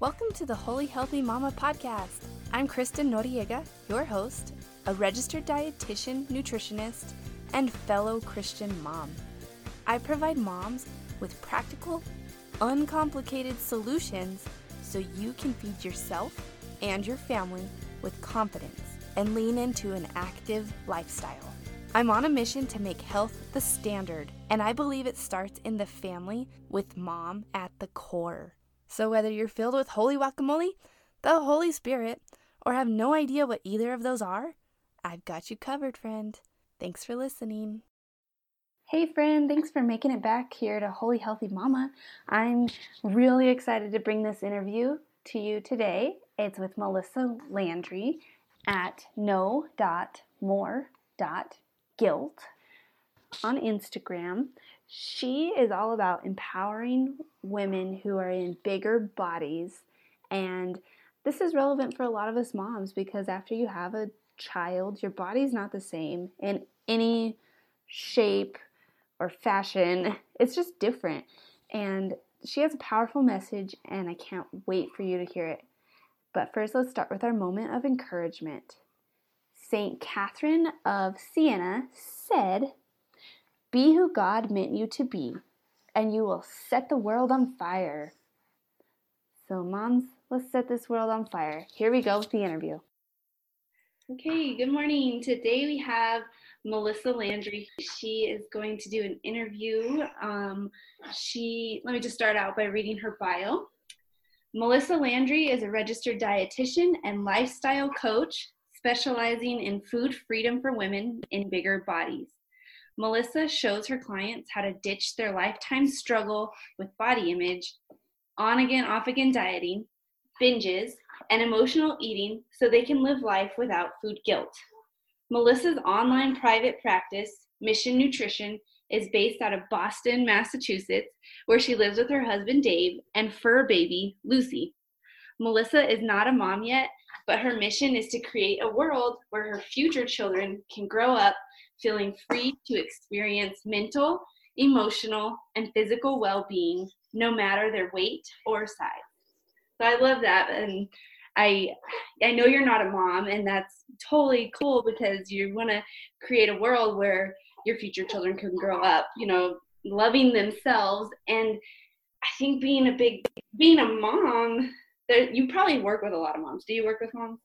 Welcome to the Holy Healthy Mama podcast. I'm Kristen Noriega, your host, a registered dietitian, nutritionist, and fellow Christian mom. I provide moms with practical, uncomplicated solutions so you can feed yourself and your family with confidence and lean into an active lifestyle. I'm on a mission to make health the standard, and I believe it starts in the family with mom at the core. So, whether you're filled with holy guacamole, the Holy Spirit, or have no idea what either of those are, I've got you covered, friend. Thanks for listening. Hey, friend, thanks for making it back here to Holy Healthy Mama. I'm really excited to bring this interview to you today. It's with Melissa Landry at no.more.com guilt on Instagram. She is all about empowering women who are in bigger bodies. And this is relevant for a lot of us moms because after you have a child, your body's not the same in any shape or fashion. It's just different. And she has a powerful message, and I can't wait for you to hear it. But first, let's start with our moment of encouragement. St. Catherine of Siena said, Be who God meant you to be, and you will set the world on fire. So, moms, let's set this world on fire. Here we go with the interview. Okay, good morning. Today we have Melissa Landry. She is going to do an interview. Um, she, let me just start out by reading her bio. Melissa Landry is a registered dietitian and lifestyle coach specializing in food freedom for women in bigger bodies. Melissa shows her clients how to ditch their lifetime struggle with body image, on again, off again dieting, binges, and emotional eating so they can live life without food guilt. Melissa's online private practice, Mission Nutrition, is based out of Boston, Massachusetts, where she lives with her husband Dave and fur baby Lucy. Melissa is not a mom yet but her mission is to create a world where her future children can grow up feeling free to experience mental, emotional, and physical well being no matter their weight or size. So I love that. And I I know you're not a mom and that's totally cool because you want to create a world where your future children can grow up, you know, loving themselves and I think being a big being a mom there, you probably work with a lot of moms. Do you work with moms?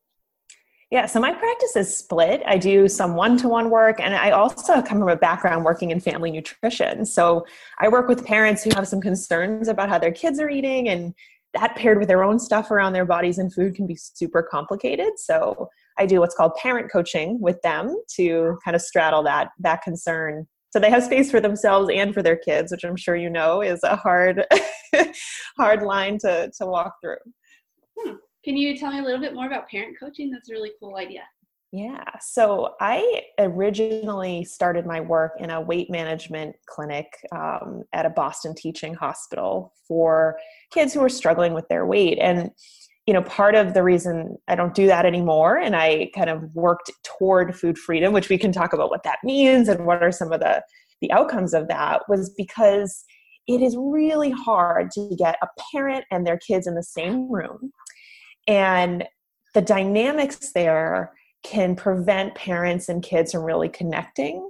Yeah, so my practice is split. I do some one to one work, and I also come from a background working in family nutrition. So I work with parents who have some concerns about how their kids are eating, and that paired with their own stuff around their bodies and food can be super complicated. So I do what's called parent coaching with them to kind of straddle that that concern so they have space for themselves and for their kids which i'm sure you know is a hard hard line to to walk through. Can you tell me a little bit more about parent coaching? That's a really cool idea. Yeah. So I originally started my work in a weight management clinic um, at a Boston teaching hospital for kids who were struggling with their weight. And, you know, part of the reason I don't do that anymore and I kind of worked toward food freedom, which we can talk about what that means and what are some of the, the outcomes of that, was because it is really hard to get a parent and their kids in the same room and the dynamics there can prevent parents and kids from really connecting.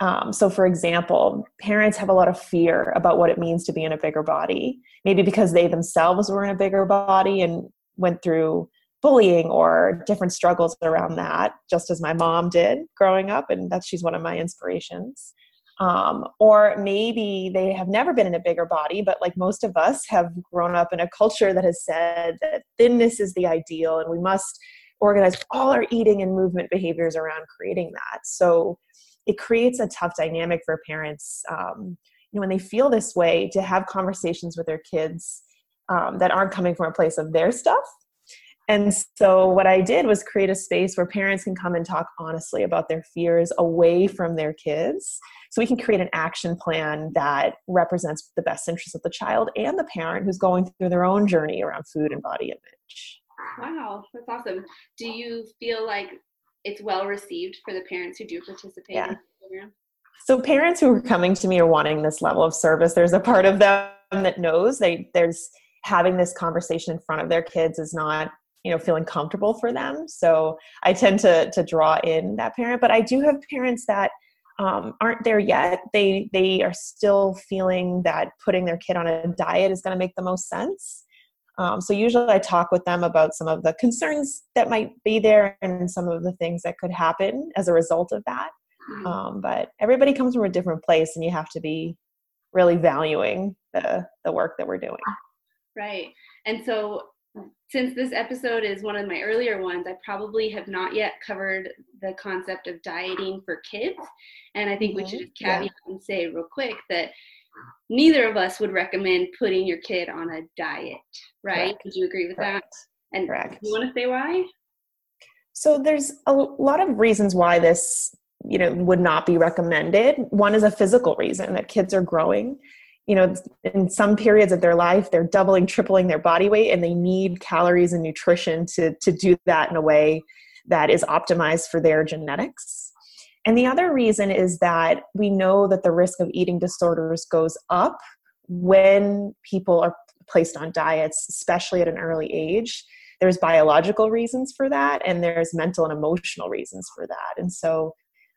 Um, so, for example, parents have a lot of fear about what it means to be in a bigger body, maybe because they themselves were in a bigger body and went through bullying or different struggles around that, just as my mom did growing up, and that she's one of my inspirations. Um, or maybe they have never been in a bigger body, but like most of us have grown up in a culture that has said that thinness is the ideal and we must organize all our eating and movement behaviors around creating that. So it creates a tough dynamic for parents, um, you know, when they feel this way, to have conversations with their kids um, that aren't coming from a place of their stuff. And so, what I did was create a space where parents can come and talk honestly about their fears away from their kids so we can create an action plan that represents the best interests of the child and the parent who's going through their own journey around food and body image. Wow, that's awesome. Do you feel like it's well received for the parents who do participate yeah. in the program? So parents who are coming to me are wanting this level of service. There's a part of them that knows they there's having this conversation in front of their kids is not you know feeling comfortable for them. So i tend to to draw in that parent but i do have parents that um, aren't there yet. They they are still feeling that putting their kid on a diet is going to make the most sense. Um, so usually i talk with them about some of the concerns that might be there and some of the things that could happen as a result of that. Mm-hmm. um, but everybody comes from a different place and you have to be really valuing the the work that we're doing. Right. And so since this episode is one of my earlier ones, I probably have not yet covered the concept of dieting for kids. And I think mm-hmm. we should just caveat yeah. and say real quick that neither of us would recommend putting your kid on a diet, right? Correct. Would you agree with Correct. that? And Correct. you want to say why? So there's a lot of reasons why this, you know, would not be recommended. One is a physical reason that kids are growing you know in some periods of their life they're doubling tripling their body weight and they need calories and nutrition to to do that in a way that is optimized for their genetics. And the other reason is that we know that the risk of eating disorders goes up when people are placed on diets especially at an early age. There's biological reasons for that and there's mental and emotional reasons for that. And so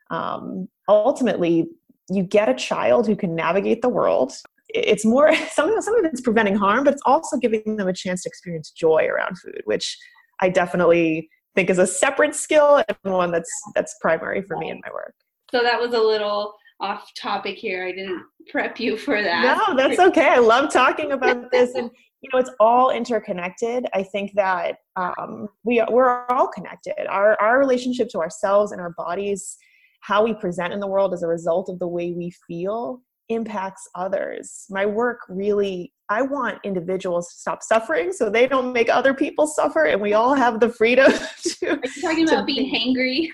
um, ultimately you get a child who can navigate the world it's more some, some of it's preventing harm but it's also giving them a chance to experience joy around food which i definitely think is a separate skill and one that's that's primary for me in my work. So that was a little off topic here. I didn't prep you for that. No that's okay. I love talking about this and you know it's all interconnected. I think that um, we we're all connected. Our our relationship to ourselves and our bodies how we present in the world as a result of the way we feel impacts others. My work really, I want individuals to stop suffering so they don't make other people suffer and we all have the freedom to. Are you talking about being hangry?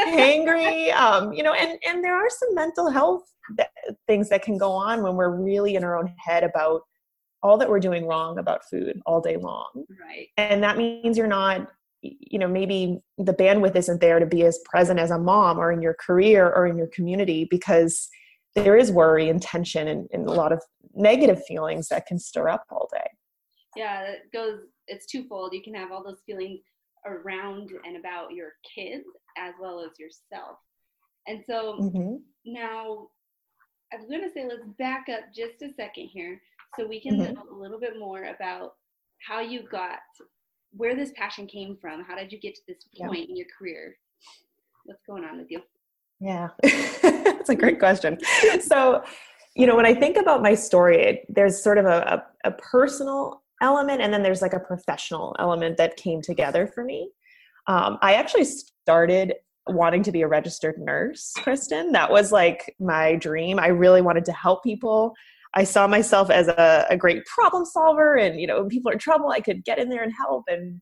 hangry, um, you know, and, and there are some mental health that, things that can go on when we're really in our own head about all that we're doing wrong about food all day long. Right. And that means you're not you know maybe the bandwidth isn't there to be as present as a mom or in your career or in your community because there is worry and tension and, and a lot of negative feelings that can stir up all day. Yeah, it goes, it's twofold. You can have all those feelings around and about your kids as well as yourself. And so mm-hmm. now I'm going to say let's back up just a second here so we can mm-hmm. a little bit more about how you got where this passion came from. How did you get to this point yeah. in your career? What's going on with you? Yeah, that's a great question. So, you know, when I think about my story, there's sort of a, a, a, personal element and then there's like a professional element that came together for me. Um, I actually started wanting to be a registered nurse, Kristen. That was like my dream. I really wanted to help people. I saw myself as a, a great problem solver, and you know, when people are in trouble, I could get in there and help. And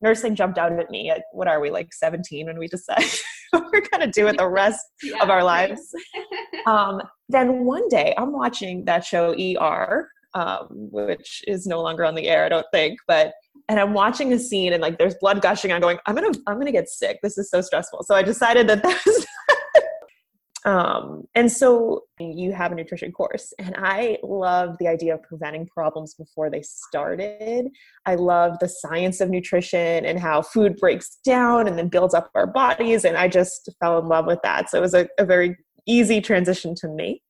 nursing jumped out at me at what are we like 17 when we decide we're going to do it the rest yeah, of our lives. Um, then one day i'm watching that show er um, which is no longer on the air i don't think but and i'm watching a scene and like there's blood gushing. I'm going i'm gonna i'm gonna get sick. This is so stressful. So i decided that that was um, and so you have a nutrition course, and I love the idea of preventing problems before they started. I love the science of nutrition and how food breaks down and then builds up our bodies, and I just fell in love with that. So it was a, a very easy transition to make.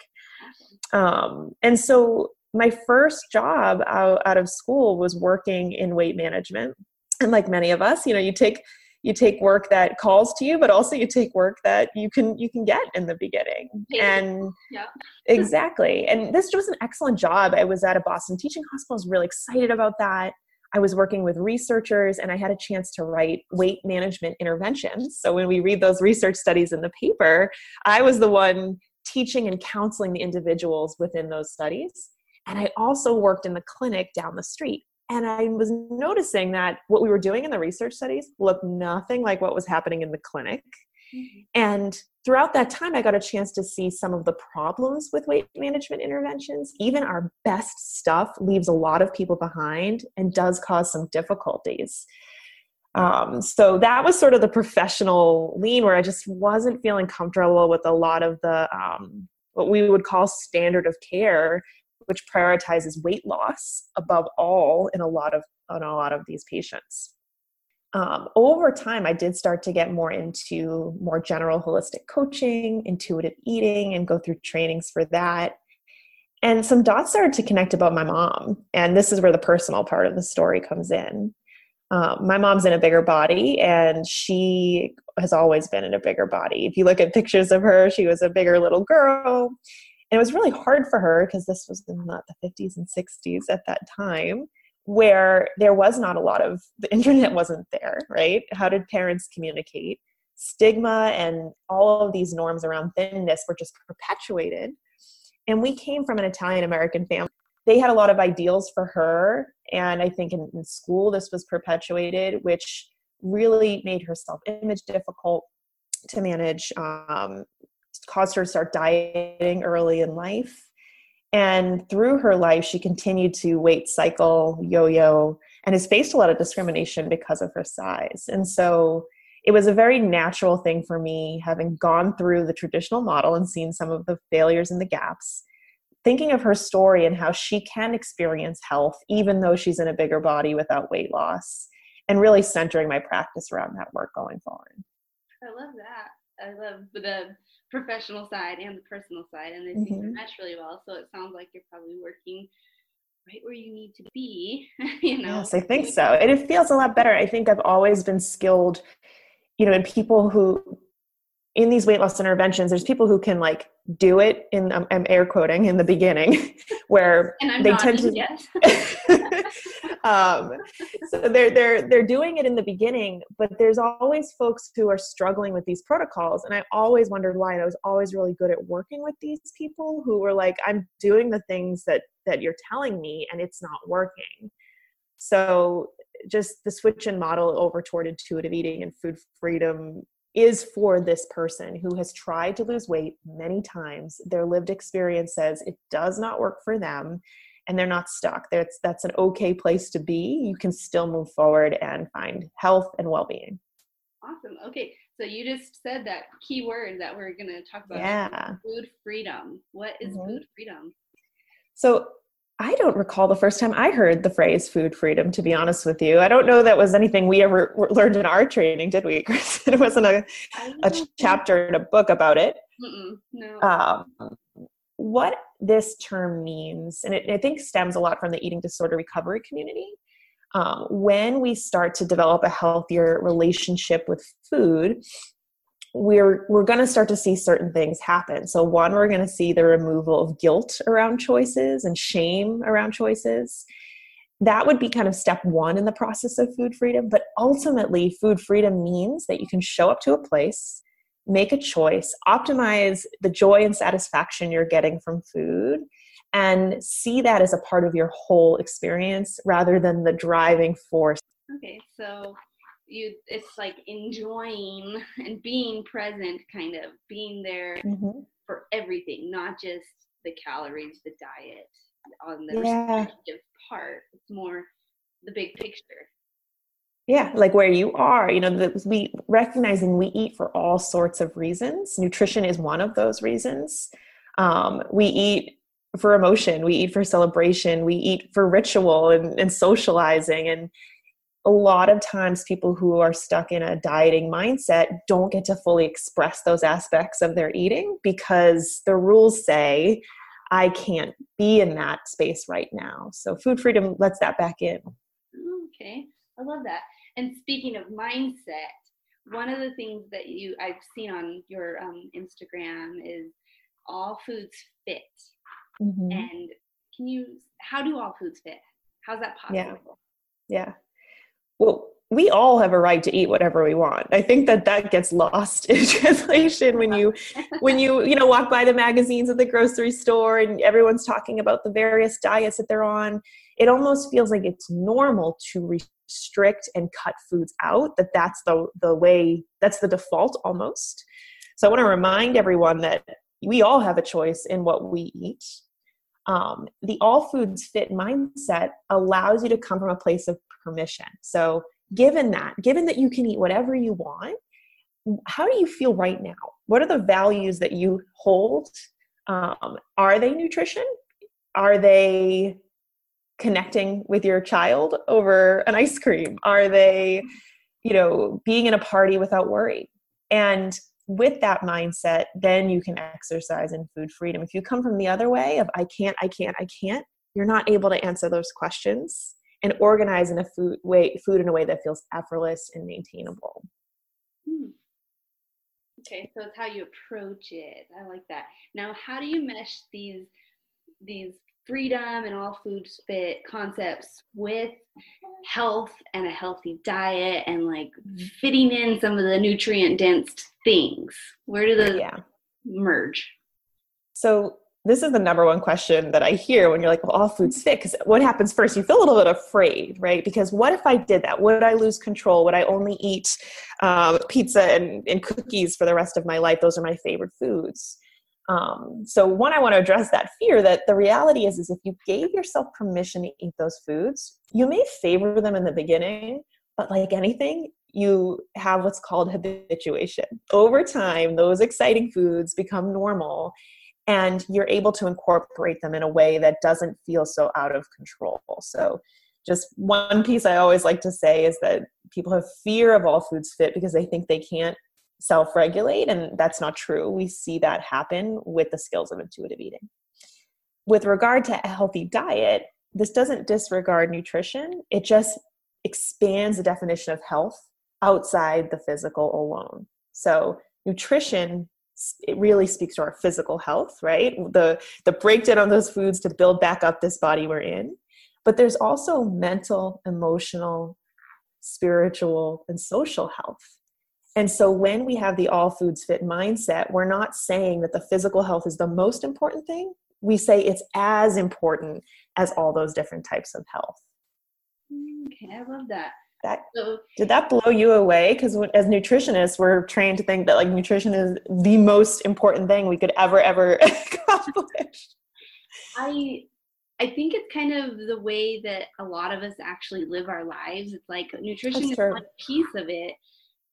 Um, and so my first job out, out of school was working in weight management. And like many of us, you know, you take you take work that calls to you but also you take work that you can you can get in the beginning. And yeah. exactly. And this was an excellent job. I was at a boston teaching hospital. I was really excited about that. I was working with researchers and i had a chance to write weight management interventions. So when we read those research studies in the paper i was the one teaching and counseling the individuals within those studies. And i also worked in the clinic down the street and I was noticing that what we were doing in the research studies looked nothing like what was happening in the clinic. Mm-hmm. And throughout that time, I got a chance to see some of the problems with weight management interventions. Even our best stuff leaves a lot of people behind and does cause some difficulties. Um, so that was sort of the professional lean where I just wasn't feeling comfortable with a lot of the um, what we would call standard of care which prioritizes weight loss above all in a lot of on a lot of these patients. Um, over time, I did start to get more into more general holistic coaching, intuitive eating, and go through trainings for that. And some dots started to connect about my mom. And this is where the personal part of the story comes in. Um, my mom's in a bigger body, and she has always been in a bigger body. If you look at pictures of her, she was a bigger little girl. And it was really hard for her because this was in the 50s and 60s at that time where there was not a lot of the internet wasn't there right? How did parents communicate? Stigma and all of these norms around thinness were just perpetuated. And we came from an italian american family they had a lot of ideals for her and i think in, in school this was perpetuated which really made her self-image difficult to manage um, caused her to start dieting early in life and through her life, she continued to weight cycle, yo yo, and has faced a lot of discrimination because of her size. And so it was a very natural thing for me, having gone through the traditional model and seen some of the failures and the gaps, thinking of her story and how she can experience health even though she's in a bigger body without weight loss, and really centering my practice around that work going forward. I love that. I love the professional side and the personal side, and they seem mm-hmm. to mesh really well. So it sounds like you're probably working right where you need to be. you know. Yes, I think so, and it feels a lot better. I think I've always been skilled, you know, in people who in these weight loss interventions, there's people who can like do it in I'm, I'm air quoting in the beginning, where they tend to. Yes. um, so they're they're they're doing it in the beginning, but there's always folks who are struggling with these protocols, and I always wondered why. And I was always really good at working with these people who were like, I'm doing the things that that you're telling me, and it's not working. So just the switch in model over toward intuitive eating and food freedom is for this person who has tried to lose weight many times. Their lived experience says it does not work for them and they're not stuck. That's that's an okay place to be. You can still move forward and find health and well-being. Awesome. Okay. So you just said that key word that we're going to talk about. Yeah. Food freedom. What is mm-hmm. food freedom? So I don't recall the first time I heard the phrase food freedom, to be honest with you. I don't know that was anything we ever learned in our training, did we, Chris? it wasn't a, a chapter in a book about it. no. Um, what this term means, and it, I think stems a lot from the eating disorder recovery community. Um, when we start to develop a healthier relationship with food, we're we're going to start to see certain things happen. So one we're going to see the removal of guilt around choices and shame around choices. That would be kind of step one in the process of food freedom but ultimately food freedom means that you can show up to a place make a choice optimize the joy and satisfaction you're getting from food and see that as a part of your whole experience rather than the driving force. Okay so you it's like enjoying and being present kind of being there mm-hmm. for everything not just the calories the diet on the yeah. part it's more the big picture yeah like where you are you know the, we recognizing we eat for all sorts of reasons nutrition is one of those reasons um, we eat for emotion we eat for celebration we eat for ritual and, and socializing and a lot of times people who are stuck in a dieting mindset don't get to fully express those aspects of their eating because the rules say i can't be in that space right now. So food freedom lets that back in. Okay i love that. And speaking of mindset one of the things that you i've seen on your um, instagram is all foods fit. Mm-hmm. and can you how do all foods fit? How's that possible? Yeah yeah well we all have a right to eat whatever we want. I think that that gets lost in translation when you when you you know walk by the magazines at the grocery store and everyone's talking about the various diets that they're on. It almost feels like it's normal to restrict and cut foods out that that's the the way that's the default almost. So i want to remind everyone that we all have a choice in what we eat. Um, the all foods fit mindset allows you to come from a place of permission. So, given that, given that you can eat whatever you want, how do you feel right now? What are the values that you hold? Um, are they nutrition? are they connecting with your child over an ice cream? Are they, you know, being in a party without worry? And with that mindset, then you can exercise in food freedom. If you come from the other way of I can't, I can't, I can't, you're not able to answer those questions and organize in a food way food in a way that feels effortless and maintainable. Hmm. Okay, so it's how you approach it. I like that. Now, how do you mesh these these freedom and all foods fit concepts with health and a healthy diet and like fitting in some of the nutrient dense things? Where do those yeah. merge? So this is the number one question that I hear when you're like, well, all foods fit. Because what happens first? You feel a little bit afraid, right? Because what if I did that? Would I lose control? Would I only eat um, pizza and, and cookies for the rest of my life? Those are my favorite foods. Um, so one, I want to address that fear that the reality is, is if you gave yourself permission to eat those foods, you may favor them in the beginning, but like anything, you have what's called habituation. Over time, those exciting foods become normal and you're able to incorporate them in a way that doesn't feel so out of control. So just one piece I always like to say is that people have fear of all foods fit because they think they can't self regulate, and that's not true. We see that happen with the skills of intuitive eating. With regard to a healthy diet, this doesn't disregard nutrition, it just expands the definition of health outside the physical alone. So, nutrition it really speaks to our physical health right the the breakdown on those foods to build back up this body we're in but there's also mental emotional spiritual and social health and so when we have the all foods fit mindset, we're not saying that the physical health is the most important thing. We say it's as important as all those different types of health. Mm, okay, I love that. That so, did that blow you away? Because as nutritionists, we're trained to think that like nutrition is the most important thing we could ever ever accomplish. I I think it's kind of the way that a lot of us actually live our lives. It's like nutrition That's is true. one piece of it,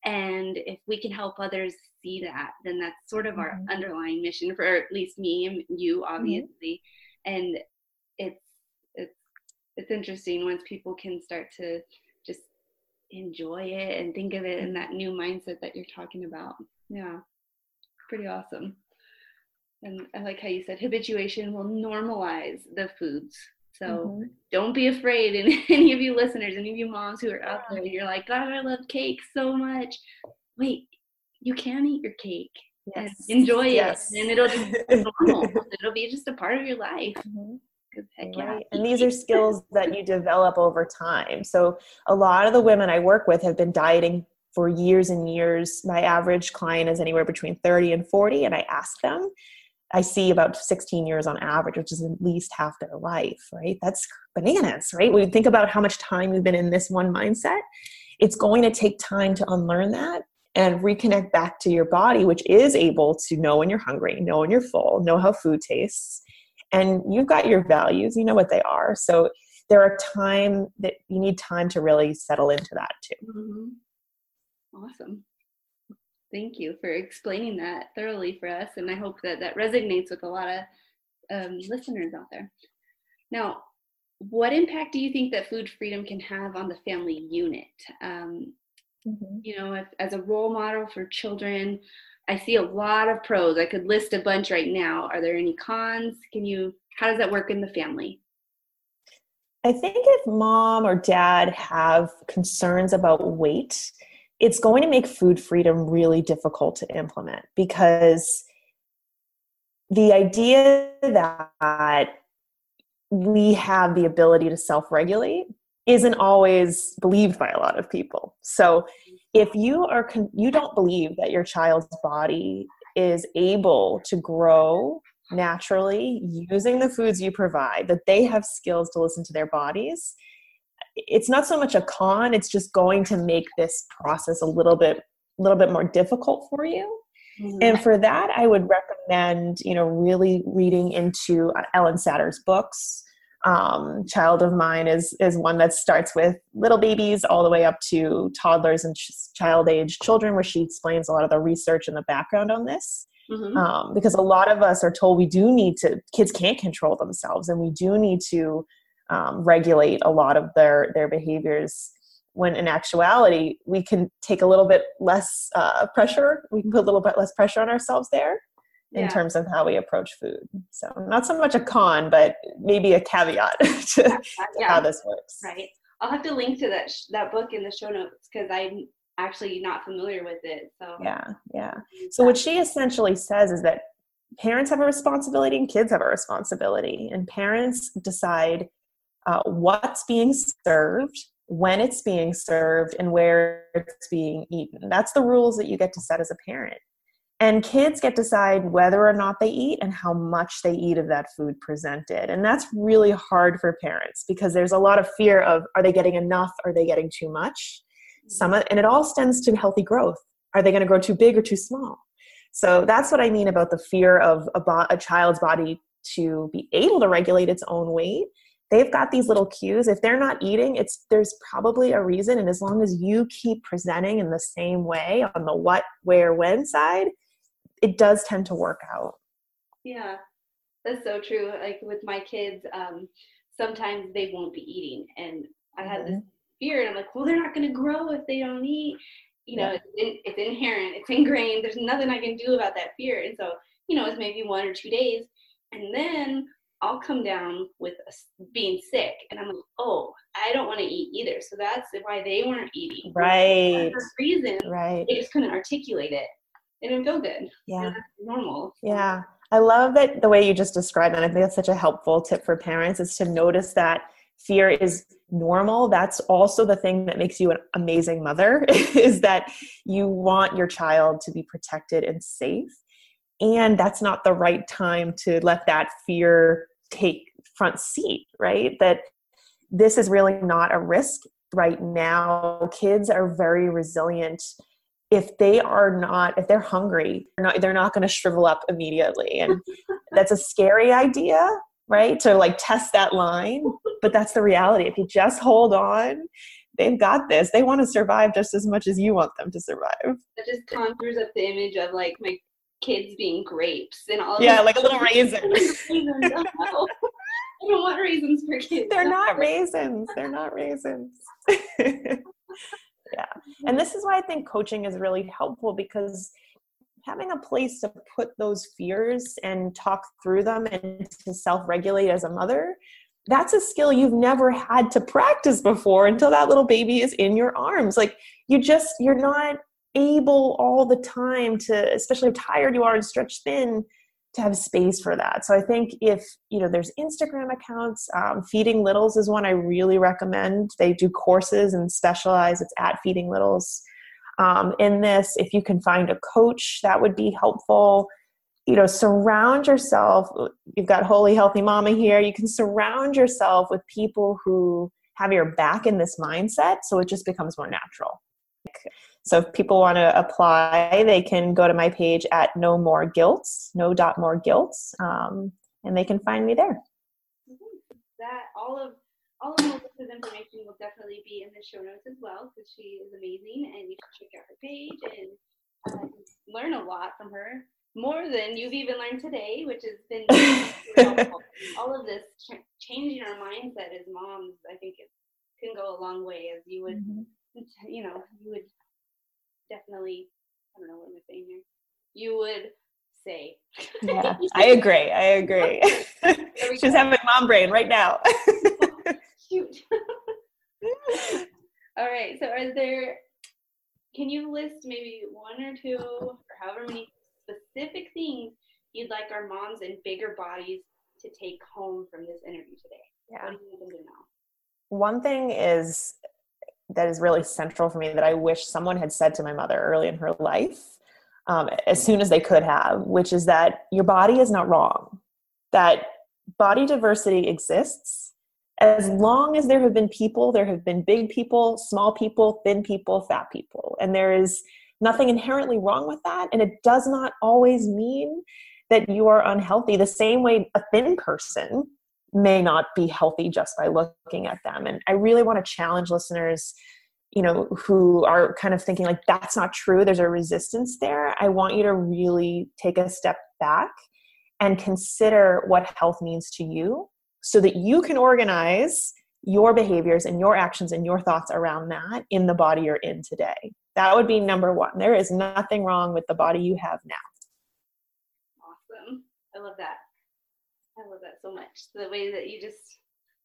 and if we can help others see that then that's sort of our mm-hmm. underlying mission for at least me and you mm-hmm. obviously mm-hmm. and it's it's it's interesting once people can start to enjoy it and think of it in that new mindset that you're talking about yeah pretty awesome and i like how you said habituation will normalize the foods so mm-hmm. don't be afraid. And any of you listeners, any of you moms who are out there, you're like, God, I love cake so much. Wait, you can eat your cake yes. enjoy yes. it. And it'll just normal. it'll be just a part of your life. Mm-hmm. Heck, yeah. Right. And these are skills that you develop over time. So a lot of the women I work with have been dieting for years and years. My average client is anywhere between 30 and 40, and I ask them, I see about 16 years on average, which is at least half their life, right? That's bananas, right? We think about how much time we've been in this one mindset. It's going to take time to unlearn that and reconnect back to your body, which is able to know when you're hungry, know when you're full, know how food tastes. And you've got your values, you know what they are. So there are time that you need time to really settle into that too. Mm-hmm. Awesome. Thank you for explaining that thoroughly for us. And I hope that that resonates with a lot of um, listeners out there. Now, what impact do you think that food freedom can have on the family unit? Um, mm-hmm. You know, if, as a role model for children, I see a lot of pros. I could list a bunch right now. Are there any cons? Can you, how does that work in the family? I think if mom or dad have concerns about weight, it's going to make food freedom really difficult to implement because the idea that we have the ability to self regulate isn't always believed by a lot of people. So if you are con- you don't believe that your child's body is able to grow naturally using the foods you provide that they have skills to listen to their bodies it's not so much a con it's just going to make this process a little bit a little bit more difficult for you mm-hmm. and for that i would recommend you know really reading into uh, Ellyn Satter's books um, child of mine is is one that starts with little babies all the way up to toddlers and ch- child age children where she explains a lot of the research and the background on this. Mm-hmm. Um, because a lot of us are told we do need to, kids can't control themselves and we do need to um, regulate a lot of their, their behaviors when in actuality we can take a little bit less uh, pressure. We can put a little bit less pressure on ourselves there in yeah. terms of how we approach food so not so much a con but maybe a caveat to, to yeah. how this works right i'll have to link to that sh- that book in the show notes because i'm actually not familiar with it so yeah yeah so what she essentially says is that parents have a responsibility and kids have a responsibility and parents decide uh, what's being served when it's being served and where it's being eaten. That's the rules that you get to set as a parent. And kids get to decide whether or not they eat and how much they eat of that food presented. And that's really hard for parents because there's a lot of fear of are they getting enough? Are they getting too much? Some of, and it all stems to healthy growth. Are they going to grow too big or too small? So that's what I mean about the fear of a, bo- a child's body to be able to regulate its own weight they've got these little cues if they're not eating it's there's probably a reason and as long as you keep presenting in the same way on the what where when side it does tend to work out yeah that's so true like with my kids um sometimes they won't be eating and i had mm-hmm. this fear and i'm like well they're not going to grow if they don't eat you know yeah. it's, in, it's inherent it's ingrained there's nothing i can do about that fear and so you know it's maybe one or two days and then I'll come down with being sick, and I'm like, oh, I don't want to eat either. So that's why they weren't eating. Right. For reason. Right. They just couldn't articulate it. It didn't feel good. Yeah. normal. Yeah. I love that the way you just described that. I think that's such a helpful tip for parents is to notice that fear is normal. That's also the thing that makes you an amazing mother is that you want your child to be protected and safe and that's not the right time to let that fear take front seat right that this is really not a risk right now kids are very resilient if they are not if they're hungry they're not they're not going to shrivel up immediately and that's a scary idea right to like test that line but that's the reality if you just hold on they've got this they want to survive just as much as you want them to survive it just conjures up the image of like my kids being grapes and all. Yeah, like a little raisin. I don't want raisins for kids. They're not raisins. They're not raisins. Yeah. And mm-hmm. this is why I think coaching is really helpful because having a place to put those fears and talk through them and to self regulate as a mother, that's a skill you've never had to practice before until that little baby is in your arms. Like you just, you're not able all the time to especially how tired you are and stretched thin to have space for that. So i think if you know there's instagram accounts um, feeding littles is one i really recommend. They do courses and specialize. It's at feeding littles. Um, in this if you can find a coach that would be helpful. You know surround yourself you've got holy healthy mama here. You can surround yourself with people who have your back in this mindset so it just becomes more natural so if people want to apply, they can go to my page at no more guilts, no dot more guilts, um, and they can find me there. That all of all of Melissa's information will definitely be in the show notes as well because she is amazing and you can check out her page and uh, learn a lot from her more than you've even learned today, which has been all of this ch- changing our mindset as moms. I think it can go a long way as you would, mm-hmm. you know, you would definitely, I don't know what am I saying here. You would say. yeah, I agree. I agree. She's having my mom brain right now. Shoot. All right. So, are there? Can you list maybe one or two, or however many specific things you'd like our moms in bigger bodies to take home from this interview today? Yeah. What do you want them to know? One thing is that is really central for me that I wish someone had said to my mother early in her life um, as soon as they could have, which is that your body is not wrong, that body diversity exists. As long as there have been people, there have been big people, small people, thin people, fat people. And there is nothing inherently wrong with that. And it does not always mean that you are unhealthy. The same way a thin person may not be healthy just by looking at them. And I really want to challenge listeners you know who are kind of thinking like that's not true there's a resistance there. I want you to really take a step back and consider what health means to you so that you can organize your behaviors and your actions and your thoughts around that in the body you're in today. That would be number one. There is nothing wrong with the body you have now. Awesome. I love that i love that so much the way that you just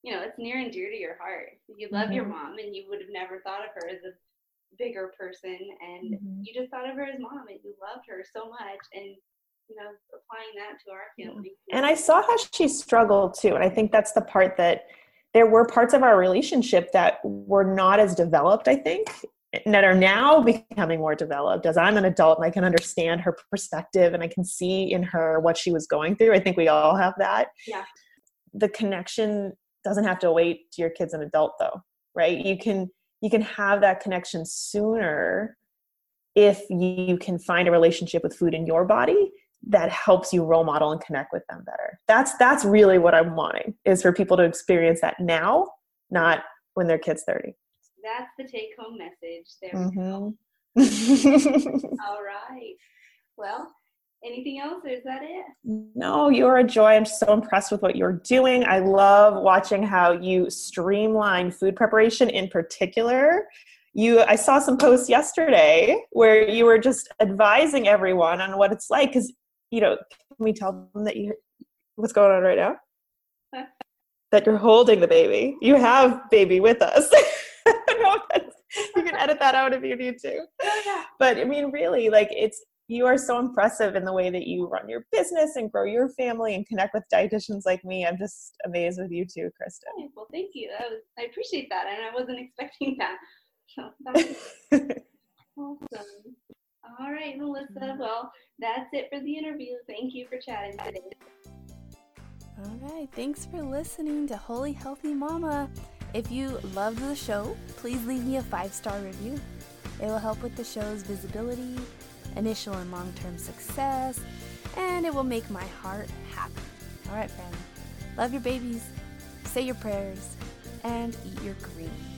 you know, it's near and dear to your heart. You love mm-hmm. your mom and you would have never thought of her as a bigger person and mm-hmm. you just thought of her as mom and you loved her so much and you know, applying that to our family. And I saw how she struggled too. And I think that's the part that there were parts of our relationship that were not as developed, I think, that are now becoming more developed as I'm an adult and I can understand her perspective and I can see in her what she was going through. I think we all have that. Yeah. The connection doesn't have to wait to your kid's an adult though right you can you can have that connection sooner if you can find a relationship with food in your body that helps you role model and connect with them better that's that's really what i'm wanting is for people to experience that now not when their kids 30 that's the take home message there mm-hmm. all right well Anything else, or is that it? No, you're a joy. I'm so impressed with what you're doing. I love watching how you streamline food preparation in particular. You, I saw some posts yesterday where you were just advising everyone on what it's like. Because, you know, can we tell them that you, what's going on right now? that you're holding the baby. You have baby with us. you can edit that out if you need to. Oh, but I mean, really, like it's you are so impressive in the way that you run your business and grow your family and connect with dietitians like me. I'm just amazed with you too, Kristen. Hey, well, thank you. Was, I appreciate that, and I wasn't expecting that. So awesome. All right, Melissa. Well, that's it for the interview. Thank you for chatting today. All right, thanks for listening to Holy Healthy Mama. If you loved the show, please leave me a five star review. It will help with the show's visibility initial and long term success, and it will make my heart happy. All right, friend. Love your babies, say your prayers, and eat your greens.